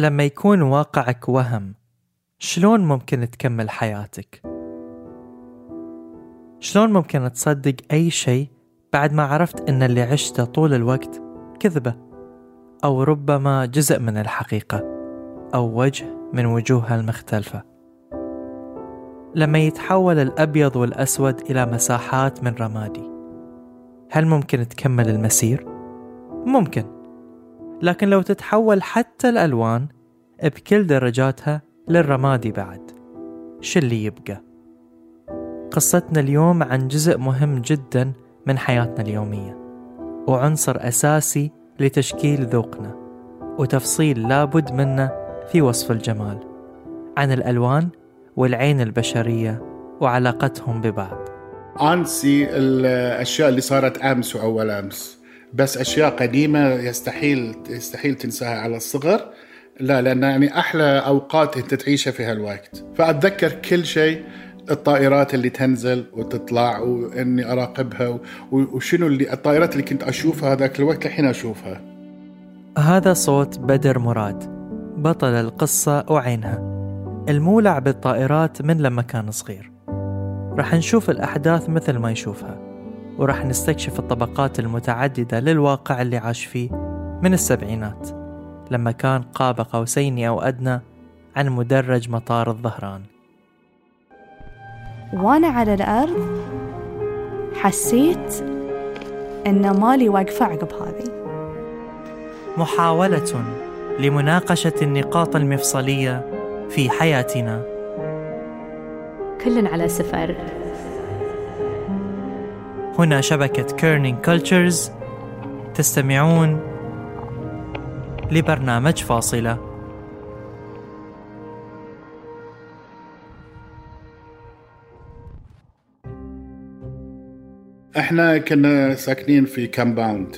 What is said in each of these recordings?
لما يكون واقعك وهم شلون ممكن تكمل حياتك؟ شلون ممكن تصدق أي شيء بعد ما عرفت إن اللي عشته طول الوقت كذبة أو ربما جزء من الحقيقة أو وجه من وجوهها المختلفة لما يتحول الأبيض والأسود إلى مساحات من رمادي هل ممكن تكمل المسير؟ ممكن لكن لو تتحول حتى الألوان بكل درجاتها للرمادي بعد. شو اللي يبقى؟ قصتنا اليوم عن جزء مهم جدا من حياتنا اليومية وعنصر أساسي لتشكيل ذوقنا وتفصيل لابد منه في وصف الجمال عن الألوان والعين البشرية وعلاقتهم ببعض. أنسي الأشياء اللي صارت أمس وأول أمس. بس أشياء قديمة يستحيل يستحيل تنساها على الصغر. لا لأن يعني أحلى أوقات أنت تعيشها في هالوقت. فأتذكر كل شيء الطائرات اللي تنزل وتطلع وإني أراقبها وشنو اللي الطائرات اللي كنت أشوفها هذاك الوقت الحين أشوفها. هذا صوت بدر مراد. بطل القصة وعينها المولع بالطائرات من لما كان صغير. راح نشوف الأحداث مثل ما يشوفها. وراح نستكشف الطبقات المتعددة للواقع اللي عاش فيه من السبعينات لما كان قاب قوسين أو أدنى عن مدرج مطار الظهران. وأنا على الأرض حسيت إن مالي واقفة عقب هذه. محاولة لمناقشة النقاط المفصلية في حياتنا. كل على سفر. هنا شبكة Kerning Cultures تستمعون لبرنامج فاصلة. إحنا كنا ساكنين في compound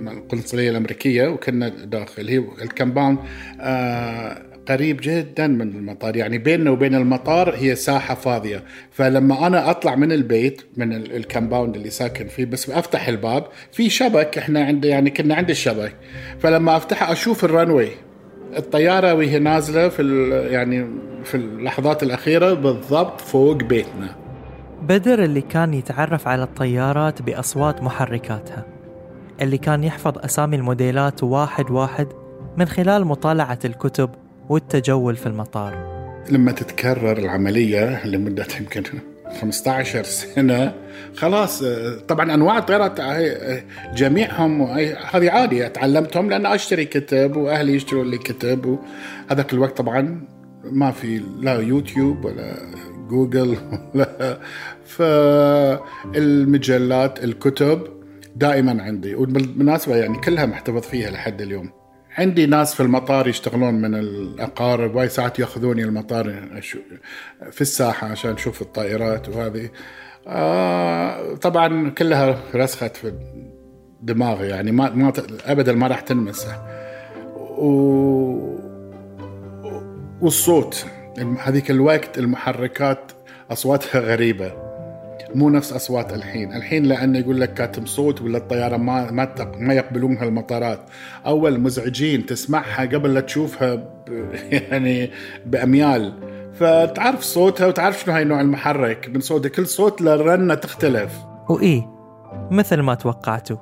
القنصليه الأمريكية وكنا داخل. هي ال compound آه قريب جدا من المطار. يعني بيننا وبين المطار هي ساحة فاضية. فلما أنا أطلع من البيت من ال compound اللي ساكن فيه بس أفتح الباب في شبك. إحنا عند يعني كنا عند الشبك. فلما افتحه أشوف ال runway. الطيارة وهي نازلة في يعني في اللحظات الأخيرة بالضبط فوق بيتنا. بدر اللي كان يتعرف على الطيارات بأصوات محركاتها اللي كان يحفظ أسامي الموديلات واحد واحد من خلال مطالعة الكتب والتجول في المطار. لما تتكرر العملية لمدة يمكن 15 سنة خلاص طبعا أنواع الطيارات جميعهم هذه عادي تعلمتهم لأن أشتري كتب وأهلي يشتروا لي كتب وهذاك الوقت طبعا ما في لا يوتيوب ولا جوجل ولا فالمجلات الكتب دائما عندي. وبالمناسبة يعني كلها محتفظ فيها لحد اليوم. عندي ناس في المطار يشتغلون من الأقارب واي ساعات يأخذوني المطار في الساحة عشان أشوف الطائرات وهذه. آه طبعا كلها رسخت في دماغي يعني ما ما ابدا ما راح تنمسح. و والصوت هذيك الوقت المحركات أصواتها غريبة. مو نفس أصوات الحين، الحين لأنه يقول لك كاتم صوت ولا الطيارة ما ما ما يقبلونها المطارات، أول مزعجين تسمعها قبل لا تشوفها ب يعني بأميال، فتعرف صوتها وتعرف شنو هاي نوع المحرك. من صوتها كل صوت للرنه تختلف. وايه مثل ما توقعتوا.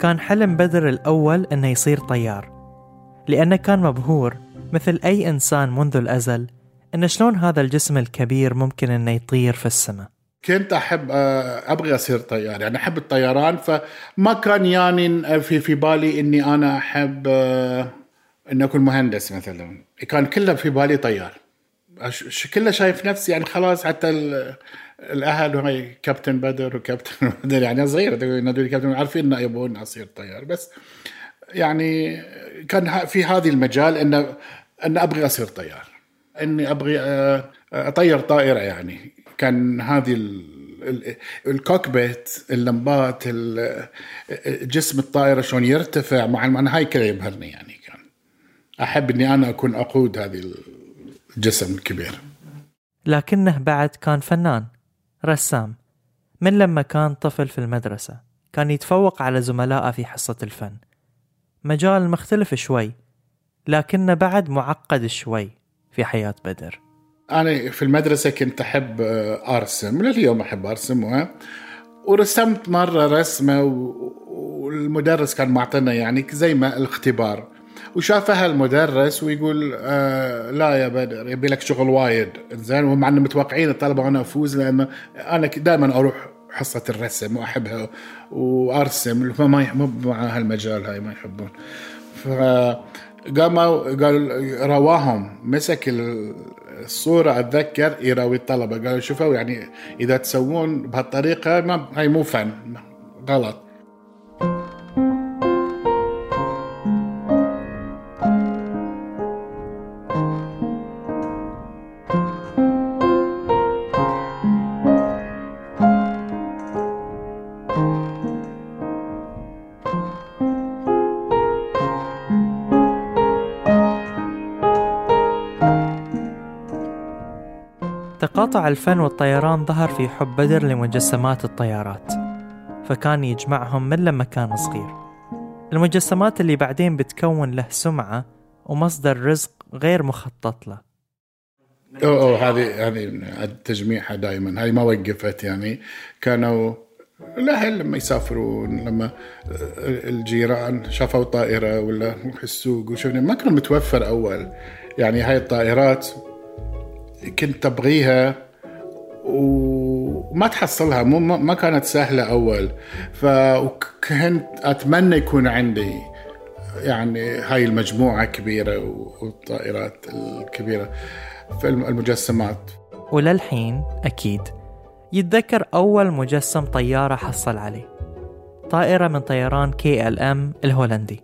كان حلم بدر الأول إنه يصير طيار. لأنه كان مبهور مثل أي إنسان منذ الأزل إن شلون هذا الجسم الكبير ممكن إنه يطير في السماء. كنت أحب أبغى أصير طيار. يعني أحب الطيران فما كان يعني في في بالي إني أنا أحب إني أكون مهندس مثلا. كان كله في بالي طيار. كله شايف نفسي يعني خلاص حتى الأهل وهي كابتن بدر وكابتن بدر يعني صغير ينادوني كابتن عارفين إنه يبون أصير طيار. بس يعني كان في هذه المجال إنه ان أبغي أصير طيار. إني أبغي أطير طائرة يعني. كان هذه الكوكبيت اللمبات جسم الطائرة شلون يرتفع مع أنا هاي كله يبهرني يعني كان. أحب إني أنا أكون أقود هذه الجسم الكبير. لكنه بعد كان فنان رسام من لما كان طفل في المدرسة. كان يتفوق على زملائه في حصة الفن. مجال مختلف شوي لكنه بعد معقد شوي في حياة بدر. أنا في المدرسة كنت أحب آه، أرسم. لليوم أحب أرسم و... ورسمت مرة رسمة و... والمدرس كان معطينا يعني زي ما الاختبار. وشافها المدرس ويقول آه لا يا بدر يبي لك شغل وايد. زين ومع إنه متوقعين الطلبة أنا أفوز لأنه أنا دائما أروح حصة الرسم وأحبها وأرسم. فما مو مع هالمجال هاي ما يحبون. ف قاموا قال رواهم مسك الصورة أتذكر يراوي الطلبة؟ قالوا شوفوا يعني إذا تسوون بهالطريقة ما هاي مو فن غلط. تقاطع الفن والطيران ظهر في حب بدر لمجسمات الطيارات فكان يجمعهم من لما كان صغير. المجسمات اللي بعدين بتكون له سمعة ومصدر رزق غير مخطط له. أوه, أوه هذه هذه التجميعها دائما هاي ما وقفت يعني. كانوا الأهل لما يسافرون لما الجيران شافوا طائرة ولا في السوق وشفنا ما كان متوفر أول. يعني هاي الطائرات كنت ابغيها وما تحصلها مو ما كانت سهلة أول. فكنت أتمنى يكون عندي يعني هاي المجموعة كبيرة والطائرات الكبيرة في المجسمات. وللحين أكيد يتذكر أول مجسم طيارة حصل عليه. طائرة من طيران كي إل إم الهولندي.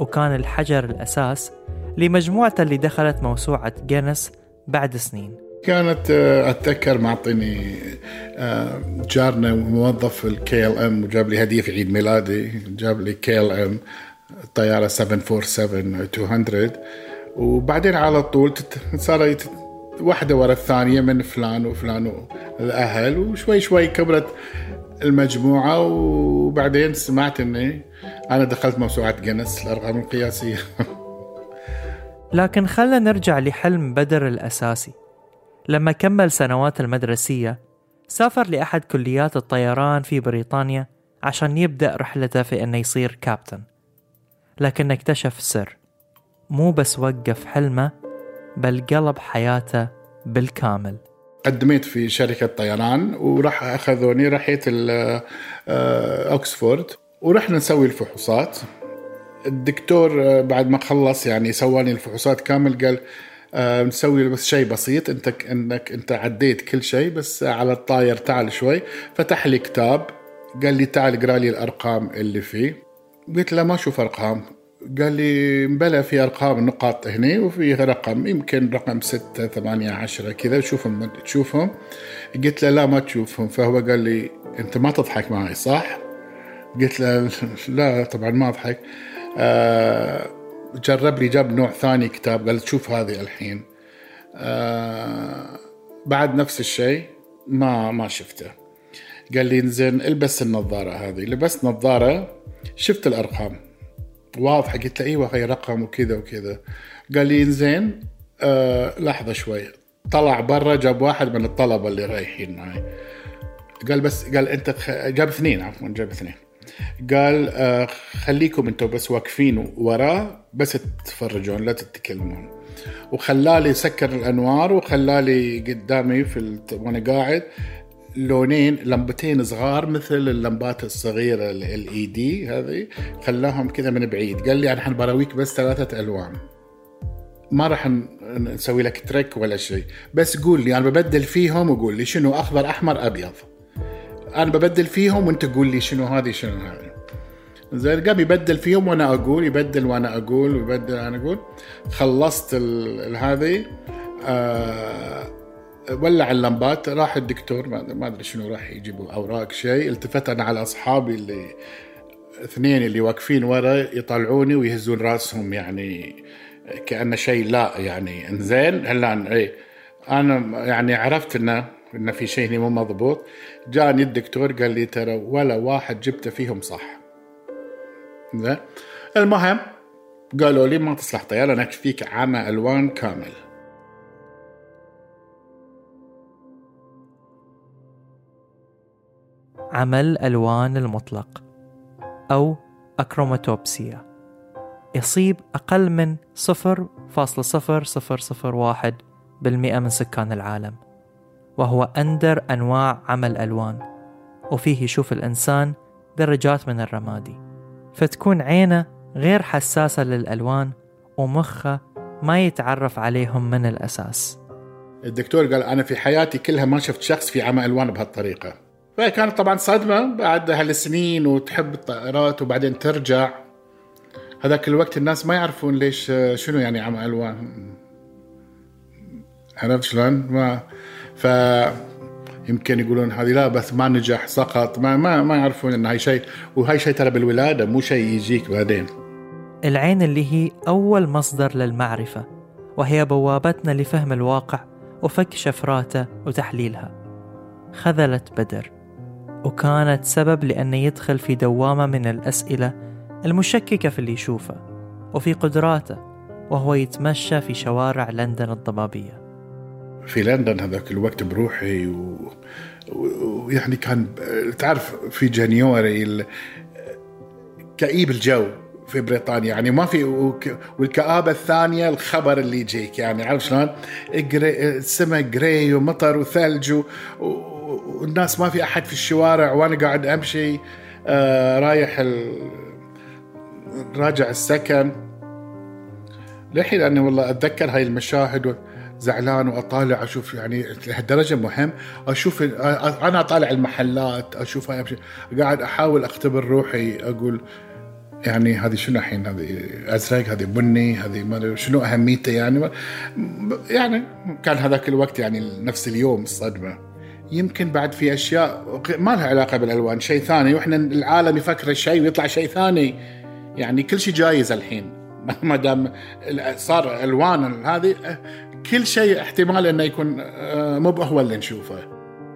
وكان الحجر الأساس لمجموعته اللي دخلت موسوعة جينيس بعد سنين. كانت آه، أتذكر معطيني آه، جارنا موظف ال KLM وجاب لي هدية في عيد ميلادي جاب لي KLM طيارة 747 200 وبعدين على طول صار واحدة ورا الثانية من فلان وفلان والاهل وشوي شوي كبرت المجموعة. وبعدين سمعت إني أنا دخلت موسوعة جنس الأرقام القياسية. لكن خلنا نرجع لحلم بدر الأساسي. لما كمل سنوات المدرسية سافر لأحد كليات الطيران في بريطانيا عشان يبدأ رحلته في أنه يصير كابتن. لكن اكتشف سر مو بس وقف حلمه بل قلب حياته بالكامل. قدمت في شركة طيران وراح أخذوني رحيت آه، أوكسفورد ورحنا نسوي الفحوصات. الدكتور آه، بعد ما خلص يعني سواني الفحوصات كامل قال آه، نسوي بس شيء بسيط انت انك انت عديت كل شيء بس على الطاير تعال شوي. فتح لي كتاب قال لي تعال اقرأ لي الأرقام اللي فيه. قلت له ما أشوف أرقام. قال لي مبلى في أرقام نقاط هنا وفي رقم يمكن رقم ستة ثمانية عشرة كذا شوفهم تشوفهم قلت له لا ما تشوفهم. فهو قال لي أنت ما تضحك معي صح؟ قلت له لا طبعا ما أضحك. آه جرب لي جاب نوع ثاني كتاب قال شوف هذه الحين. آه بعد نفس الشيء ما ما شفته. قال لي انزين البس النظارة هذه. لبست نظارة شفت الأرقام. واضحة. قلت له إيوه هي رقم وكذا وكذا. قال لي انزين آه لحظة شوي. طلع برا جاب واحد من الطلبة اللي رايحين معي. قال بس قال أنت جاب اثنين عفوا جاب اثنين. قال آه خليكم أنتم بس واقفين وراه بس تتفرجون لا تتكلمون. وخلالي سكر الأنوار وخلالي قدامي في الت... وأنا قاعد لونين لمبتين صغار مثل اللمبات الصغيرة LED هذه. خلاهم كذا من بعيد. قال لي أنا براويك بس ثلاثة ألوان. ما راح نسوي لك تريك ولا شيء. بس قول لي أنا ببدل فيهم وقول لي شنو أخضر أحمر أبيض. أنا ببدل فيهم وأنت قول لي شنو هذه شنو هذه. زين قام يبدل فيهم وأنا أقول يبدل وأنا أقول ويبدل أنا أقول. خلصت هذه. آه ولع اللمبات راح الدكتور ما أدري شنو راح يجيبوا أوراق شيء. التفت أنا على أصحابي اللي اثنين اللي واقفين ورا يطلعوني ويهزون راسهم يعني كأنه شيء لا يعني. إنزين هلا اي أنا يعني عرفت إنه انه في شيء هنا مو مضبوط. جاني الدكتور قال لي ترى ولا واحد جبته فيهم صح. زين المهم قالوا لي ما تصلح طيارة نكفيك عمى ألوان كامل. عمل الألوان المطلق أو أكروماتوبسيا. يصيب أقل من 0.0001 بالمئة من سكان العالم. وهو أندر أنواع عمى الألوان وفيه يشوف الإنسان درجات من الرمادي. فتكون عينه غير حساسة للألوان ومخه ما يتعرف عليهم من الأساس. الدكتور قال أنا في حياتي كلها ما شفت شخص في عمى ألوان بهالطريقة. فكانت طبعا صدمة بعد هالسنين وتحب الطائرات وبعدين ترجع. هذاك الوقت الناس ما يعرفون ليش شنو يعني عمى ألوان. عرفت شلون؟ ما ف يمكن يقولون هذه لا بس ما نجح سقط. ما ما, ما يعرفون إن هاي شيء وهاي شيء ترى بالولادة مو شيء يجيك بعدين. العين اللي هي أول مصدر للمعرفة وهي بوابتنا لفهم الواقع وفك شفراته وتحليلها. خذلت بدر وكانت سبب لأنه يدخل في دوامة من الأسئلة المشككة في اللي يشوفه وفي قدراته وهو يتمشى في شوارع لندن الضبابية. في لندن هذاك الوقت بروحي و- و- ويعني كان تعرف في جانيوري ال- كئيب الجو في بريطانيا. يعني ما في والكآبة الثانية الخبر اللي يجيك. يعني عارف شلون؟ جري- السماء جراي ومطر وثلج و- و- والناس ما في أحد في الشوارع وأنا قاعد أمشي آه رايح ال... راجع السكن. للحين أنا والله أتذكر هاي المشاهد زعلان وأطالع أشوف يعني لهالدرجه مهم. أشوف أنا أطالع المحلات أشوف هاي قاعد أحاول أختبر روحي أقول يعني هذه شنو الحين؟ هذه أزرق هذه بني هذه ما شنو أهميته يعني. يعني كان هذاك الوقت يعني نفس اليوم الصدمة. يمكن بعد في أشياء ما لها علاقة بالألوان شيء ثاني. وإحنا العالم يفكر شيء ويطلع شيء ثاني. يعني كل شيء جايز الحين. ما دام صار ألوان هذه كل شيء احتمال إنه يكون آه، مو هو اللي نشوفه.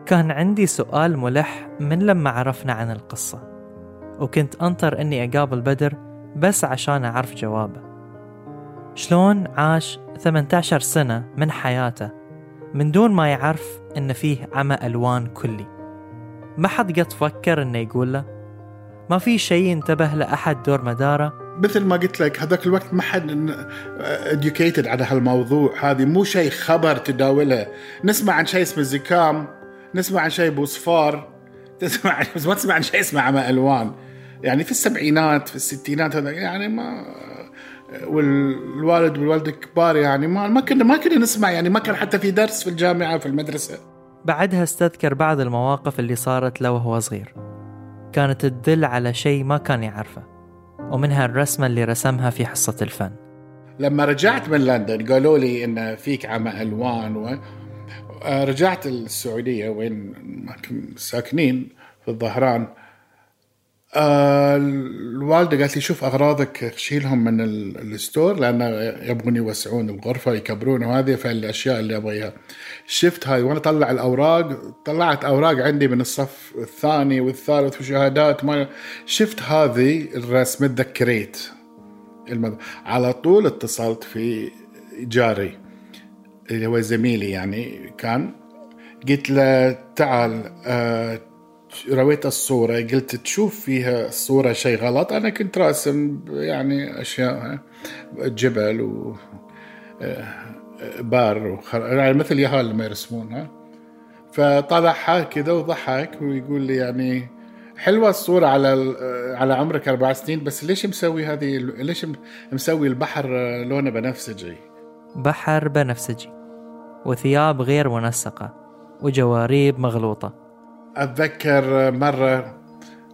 كان عندي سؤال ملح من لما عرفنا عن القصة وكنت أنطر أني أقابل بدر بس عشان أعرف جوابه. شلون عاش 18 سنة من حياته من دون ما يعرف أن فيه عمى ألوان كلي؟ ما حد قد فكر أنه يقول له ما في شيء ينتبه لأحد دور مدارة مثل ما قلت لك هذاك الوقت ما حد educated على هالموضوع. هذه مو شيء خبر تداوله. نسمع عن شيء اسمه زكام نسمع عن شيء بوصفار تسمع بس ما تسمع عن شيء اسمه عمى ألوان. يعني في السبعينات في الستينات هذا يعني ما والوالد والوالدة كبار يعني ما ما كنا ما كنا نسمع يعني ما كان حتى في درس في الجامعة في المدرسة. بعدها استذكر بعض المواقف اللي صارت له وهو صغير. كانت تدل على شيء ما كان يعرفه. ومنها الرسمة اللي رسمها في حصة الفن. لما رجعت من لندن قالوا لي إن فيك عمى ألوان و... آه، رجعت السعودية وين ساكنين في الظهران. آه، الوالدة قالت لي شوف أغراضك شيلهم من ال- الستور لأن يبغون يوسعون الغرفه يكبرون وهذه فالأشياء اللي أبغيها. شفت هاي وأنا طلع الأوراق طلعت أوراق عندي من الصف الثاني والثالث وشهادات ما شفت هذه الرسمه تذكريت المد... على طول اتصلت في جاري اللي هو زميلي يعني كان. قلت له تعال آه رويت الصورة قلت تشوف فيها الصورة شيء غلط أنا كنت راسم يعني أشياء جبل و آه، بار وخر... يعني مثل يهال لما يرسمون ها فطلع كذا وضحك ويقول لي يعني حلوة الصورة على على عمرك أربع سنين بس ليش مسوي هذه ليش مسوي البحر لونه بنفسجي؟ بحر بنفسجي وثياب غير منسقة وجواريب مغلوطة أتذكر مرة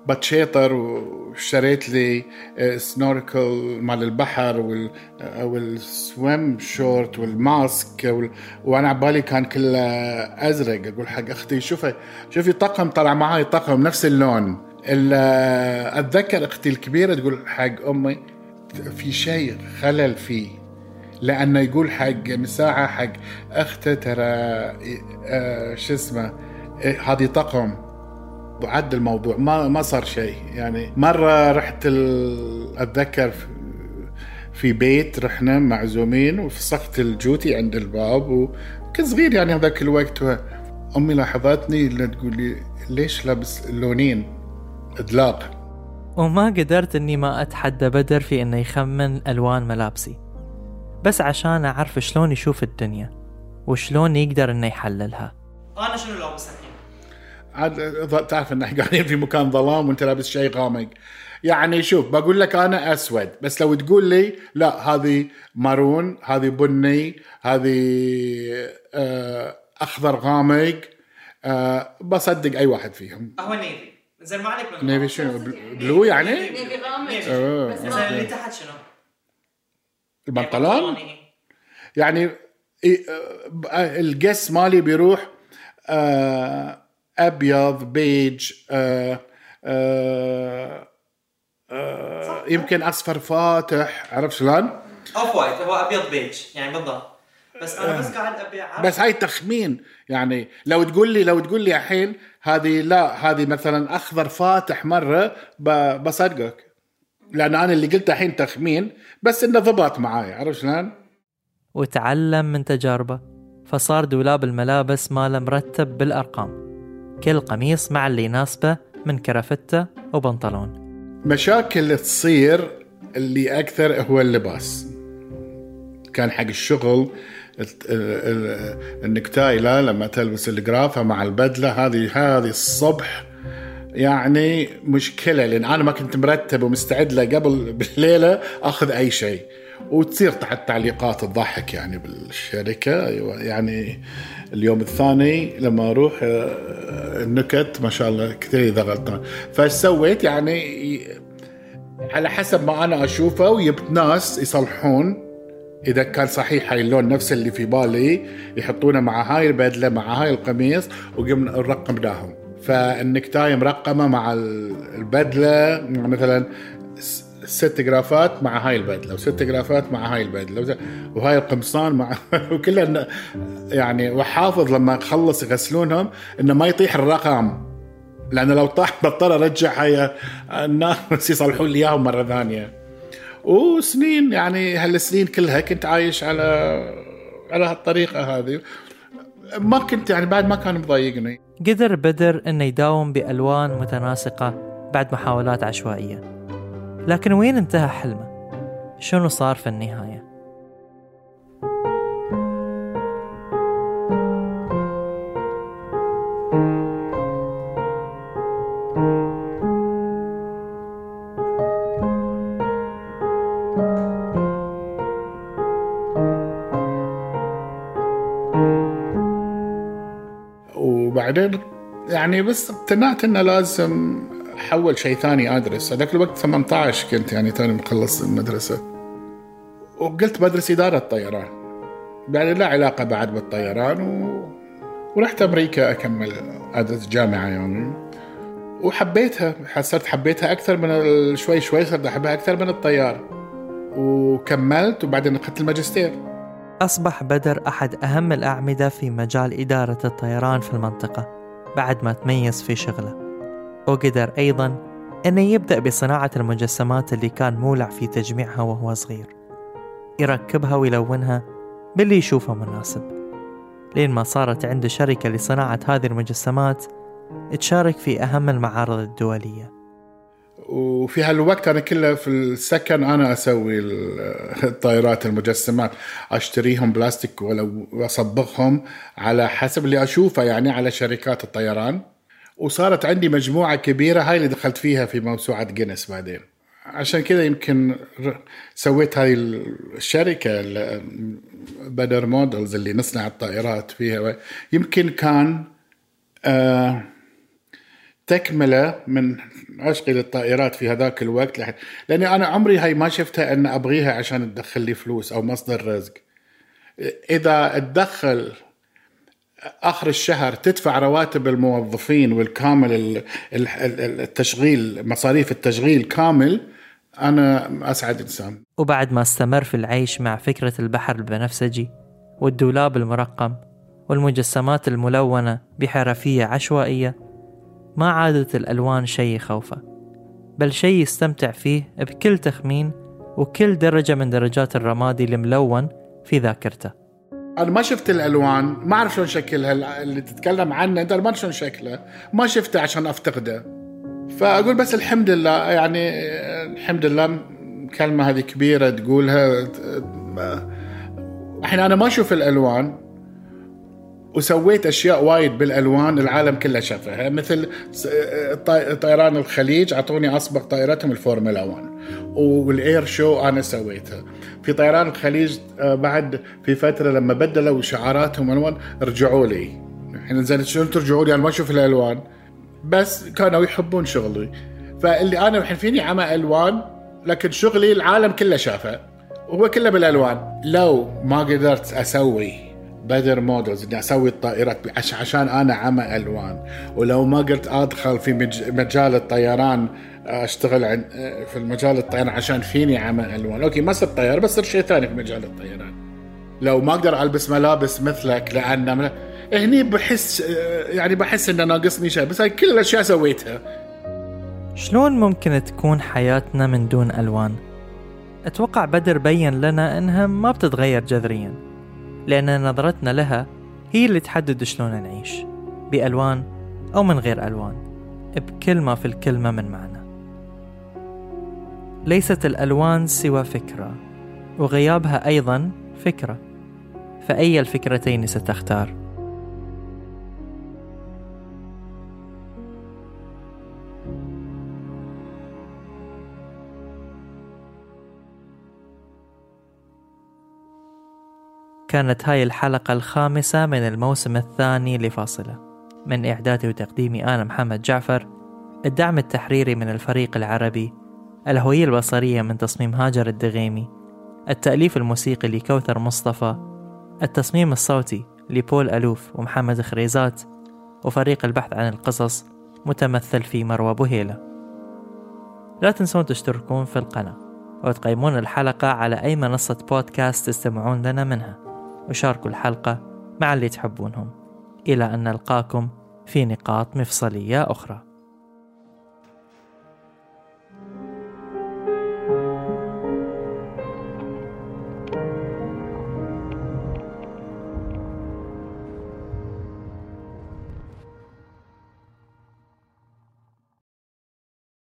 بتشيطر واشتريت لي سنوركل مال البحر وال والسويم شورت والماسك وال... وأنا عبالي كان كله أزرق. أقول حق أختي شوفي شوفي طقم طلع معاي طقم نفس اللون. ال- أتذكر أختي الكبيرة تقول حق أمي في شيء خلل فيه. لأنه يقول حق مساعه حق أخته ترى آه، شو اسمه هذه طقم وعد الموضوع ما ما صار شيء. يعني مرة رحت ال... أتذكر في- في بيت رحنا معزومين وفسخت الجوتي عند الباب وكنت صغير يعني هذاك الوقت. أمي لاحظتني تقول لي ليش لابس لونين؟ إدلاق. وما قدرت إني ما أتحدى بدر في إنه يخمن ألوان ملابسي. بس عشان أعرف شلون يشوف الدنيا وشلون يقدر إنه يحللها. أنا شنو لابس الحين؟ عاد تعرف ان إحنا قاعدين في مكان ظلام وأنت لابس شيء غامق. يعني شوف بقول لك أنا أسود بس لو تقول لي لا هذه مارون هذه بني هذه آه، أخضر غامق آه، بصدق أي واحد فيهم. هو navy. زين ما عليك من navy شنو؟ blue يعني؟ نبي غامق. آه، بس ما- اللي تحت شنو؟ البنطلون. يعني إيه، آه، القس مالي بيروح آه، أبيض بيج آه، آه، آه، يمكن أصفر فاتح. عرفت شلون؟ off-white هو أبيض بيج يعني بالضبط. بس أنا بس قاعد أبي أعرف. بس هاي تخمين يعني لو تقول لي لو تقول لي الحين هذه لا هذه مثلا أخضر فاتح مرة ب- بصدقك. لأن أنا اللي قلته الحين تخمين بس إنه ضبط معاي. عرفت شلون؟ وتعلم من تجاربه فصار دولاب الملابس ماله مرتب بالأرقام. كل قميص مع اللي يناسبه من كرافتة وبنطلون. مشاكل تصير اللي أكثر هو اللباس. كان حق الشغل الت- ال- ال- النكتاي لا لما تلبس الجرافة مع البدلة هذه هذه الصبح يعني مشكلة لأن أنا ما كنت مرتب ومستعد له قبل بالليلة أخذ أي شيء. وتصير تحت تعليقات تضحك يعني بالشركة. أيوة، يعني اليوم الثاني لما أروح آه، النكت ما شاء الله كثير إذا غلطان فايش سويت؟ يعني على حسب ما أنا أشوفه وجبت ناس يصلحون. إذا كان صحيح هاي اللون نفس اللي في بالي يحطونه مع هاي البدله مع هاي القميص وقمنا رقمناهم فال necktie مرقمة مع ال- البدلة مثلا ست كرافات مع هاي البدله وست كرافات مع هاي البدله وهاي القمصان مع وكلها يعني وحافظ لما اخلص يغسلونهم إنه ما يطيح الرقم لأنه لو طاح بضطر أرجع هاي الناس يصلحون لي إياهم مرة ثانية. وسنين يعني هالسنين كلها كنت عايش على على هالطريقة هذه. ما كنت يعني بعد ما كان مضايقني. قدر بدر إنه يداوم بألوان متناسقة بعد محاولات عشوائية. لكن وين انتهى حلمه؟ شنو صار في النهاية؟ وبعدين يعني بس اقتنعت إنه لازم احول شيء ثاني أدرس. هذاك الوقت 18 كنت يعني توني مخلص المدرسة. وقلت بدرس إدارة طيران. يعني لا علاقة بعد بالطيران و... ورحت أمريكا أكمل أدرس جامعة يعني. وحبيتها حسيت حبيتها أكثر من ال- شوي شوي صرت أحبها أكثر من الطيار. وكملت وبعدين أخذت الماجستير. أصبح بدر أحد أهم الأعمدة في مجال إدارة الطيران في المنطقة بعد ما تميز في شغله. وقدر أيضا أنه يبدأ بصناعة المجسمات اللي كان مولع في تجميعها وهو صغير. يركبها ويلونها باللي يشوفه مناسب. لين ما صارت عنده شركة لصناعة هذه المجسمات تشارك في أهم المعارض الدولية. وفي هالوقت أنا كله في السكن أنا أسوي ال- الطائرات المجسمات. أشتريهم بلاستيك ولو واصبغهم على حسب اللي أشوفه يعني على شركات الطيران. وصارت عندي مجموعة كبيرة هاي اللي دخلت فيها في موسوعة جينيس بعدين. عشان كذا يمكن سويت هذه الشركة ال- بدر Models اللي نصنع الطائرات فيها. يمكن كان آه تكملة من عشقي للطائرات في هذاك الوقت لأني أنا عمري هاي ما شفتها إن أبغيها عشان تدخل لي فلوس أو مصدر رزق. إذا تدخل آخر الشهر تدفع رواتب الموظفين والكامل ال- ال- ال- التشغيل مصاريف التشغيل كامل. أنا أسعد إنسان. وبعد ما استمر في العيش مع فكرة البحر البنفسجي والدولاب المرقم والمجسمات الملونة بحرفية عشوائية ما عادت الألوان شيء يخوفه بل شيء يستمتع فيه بكل تخمين وكل درجة من درجات الرمادي الملون في ذاكرته. أنا ما شفت الألوان ما أعرف شلون شكلها اللي تتكلم عنه أنت ما شلون شكله ما شفته عشان أفتقده. فأقول بس الحمد لله يعني الحمد لله كلمة هذه كبيرة تقولها الحين أنا ما أشوف الألوان. وسويت أشياء وايد بالألوان العالم كله شافها. مثل طيران الخليج أعطوني أسبق طائرتهم الفورمولا 1 وال air show أنا سويتها. في طيران الخليج آه، بعد في فترة لما بدلوا شعاراتهم ألوان رجعوا لي. الحين زين شلون ترجعوا لي؟ أنا ما أشوف الألوان. بس كانوا يحبون شغلي. فاللي أنا الحين فيني عمى ألوان لكن شغلي العالم كله شافه. وهو كله بالألوان. لو ما قدرت أسوي بدر Models إني أسوي الطائرات عشان أنا عمى ألوان. ولو ما قلت أدخل في مجال الطيران أشتغل عن في المجال الطيران عشان فيني عمى ألوان. okay ما صرت طيار بس صرت شيء ثاني في مجال الطيران. لو ما أقدر ألبس ملابس مثلك لأن هني بحس يعني بحس إنه ناقصني شيء بس كل الأشياء سويتها. شلون ممكن تكون حياتنا من دون ألوان؟ أتوقع بدر بين لنا إنها ما بتتغير جذريا. لأن نظرتنا لها هي اللي تحدد شلون نعيش بألوان أو من غير ألوان بكلمة في الكلمة من معنى ليست الألوان سوى فكرة وغيابها أيضا فكرة فأي الفكرتين ستختار؟ كانت هاي الحلقة الخامسة من الموسم الثاني لفاصلة. من إعدادي وتقديمي أنا محمد جعفر الدعم التحريري من الفريق العربي الهوية البصرية من تصميم هاجر الدغيمي التأليف الموسيقي لكوثر مصطفى التصميم الصوتي لبول ألوف ومحمد خريزات وفريق البحث عن القصص متمثل في مروى بوهيلة. لا تنسون تشتركون في القناة وتقيمون الحلقة على أي منصة بودكاست تستمعون لنا منها. وشاركوا الحلقة مع اللي تحبونهم. إلى أن نلقاكم في نقاط مفصلية أخرى.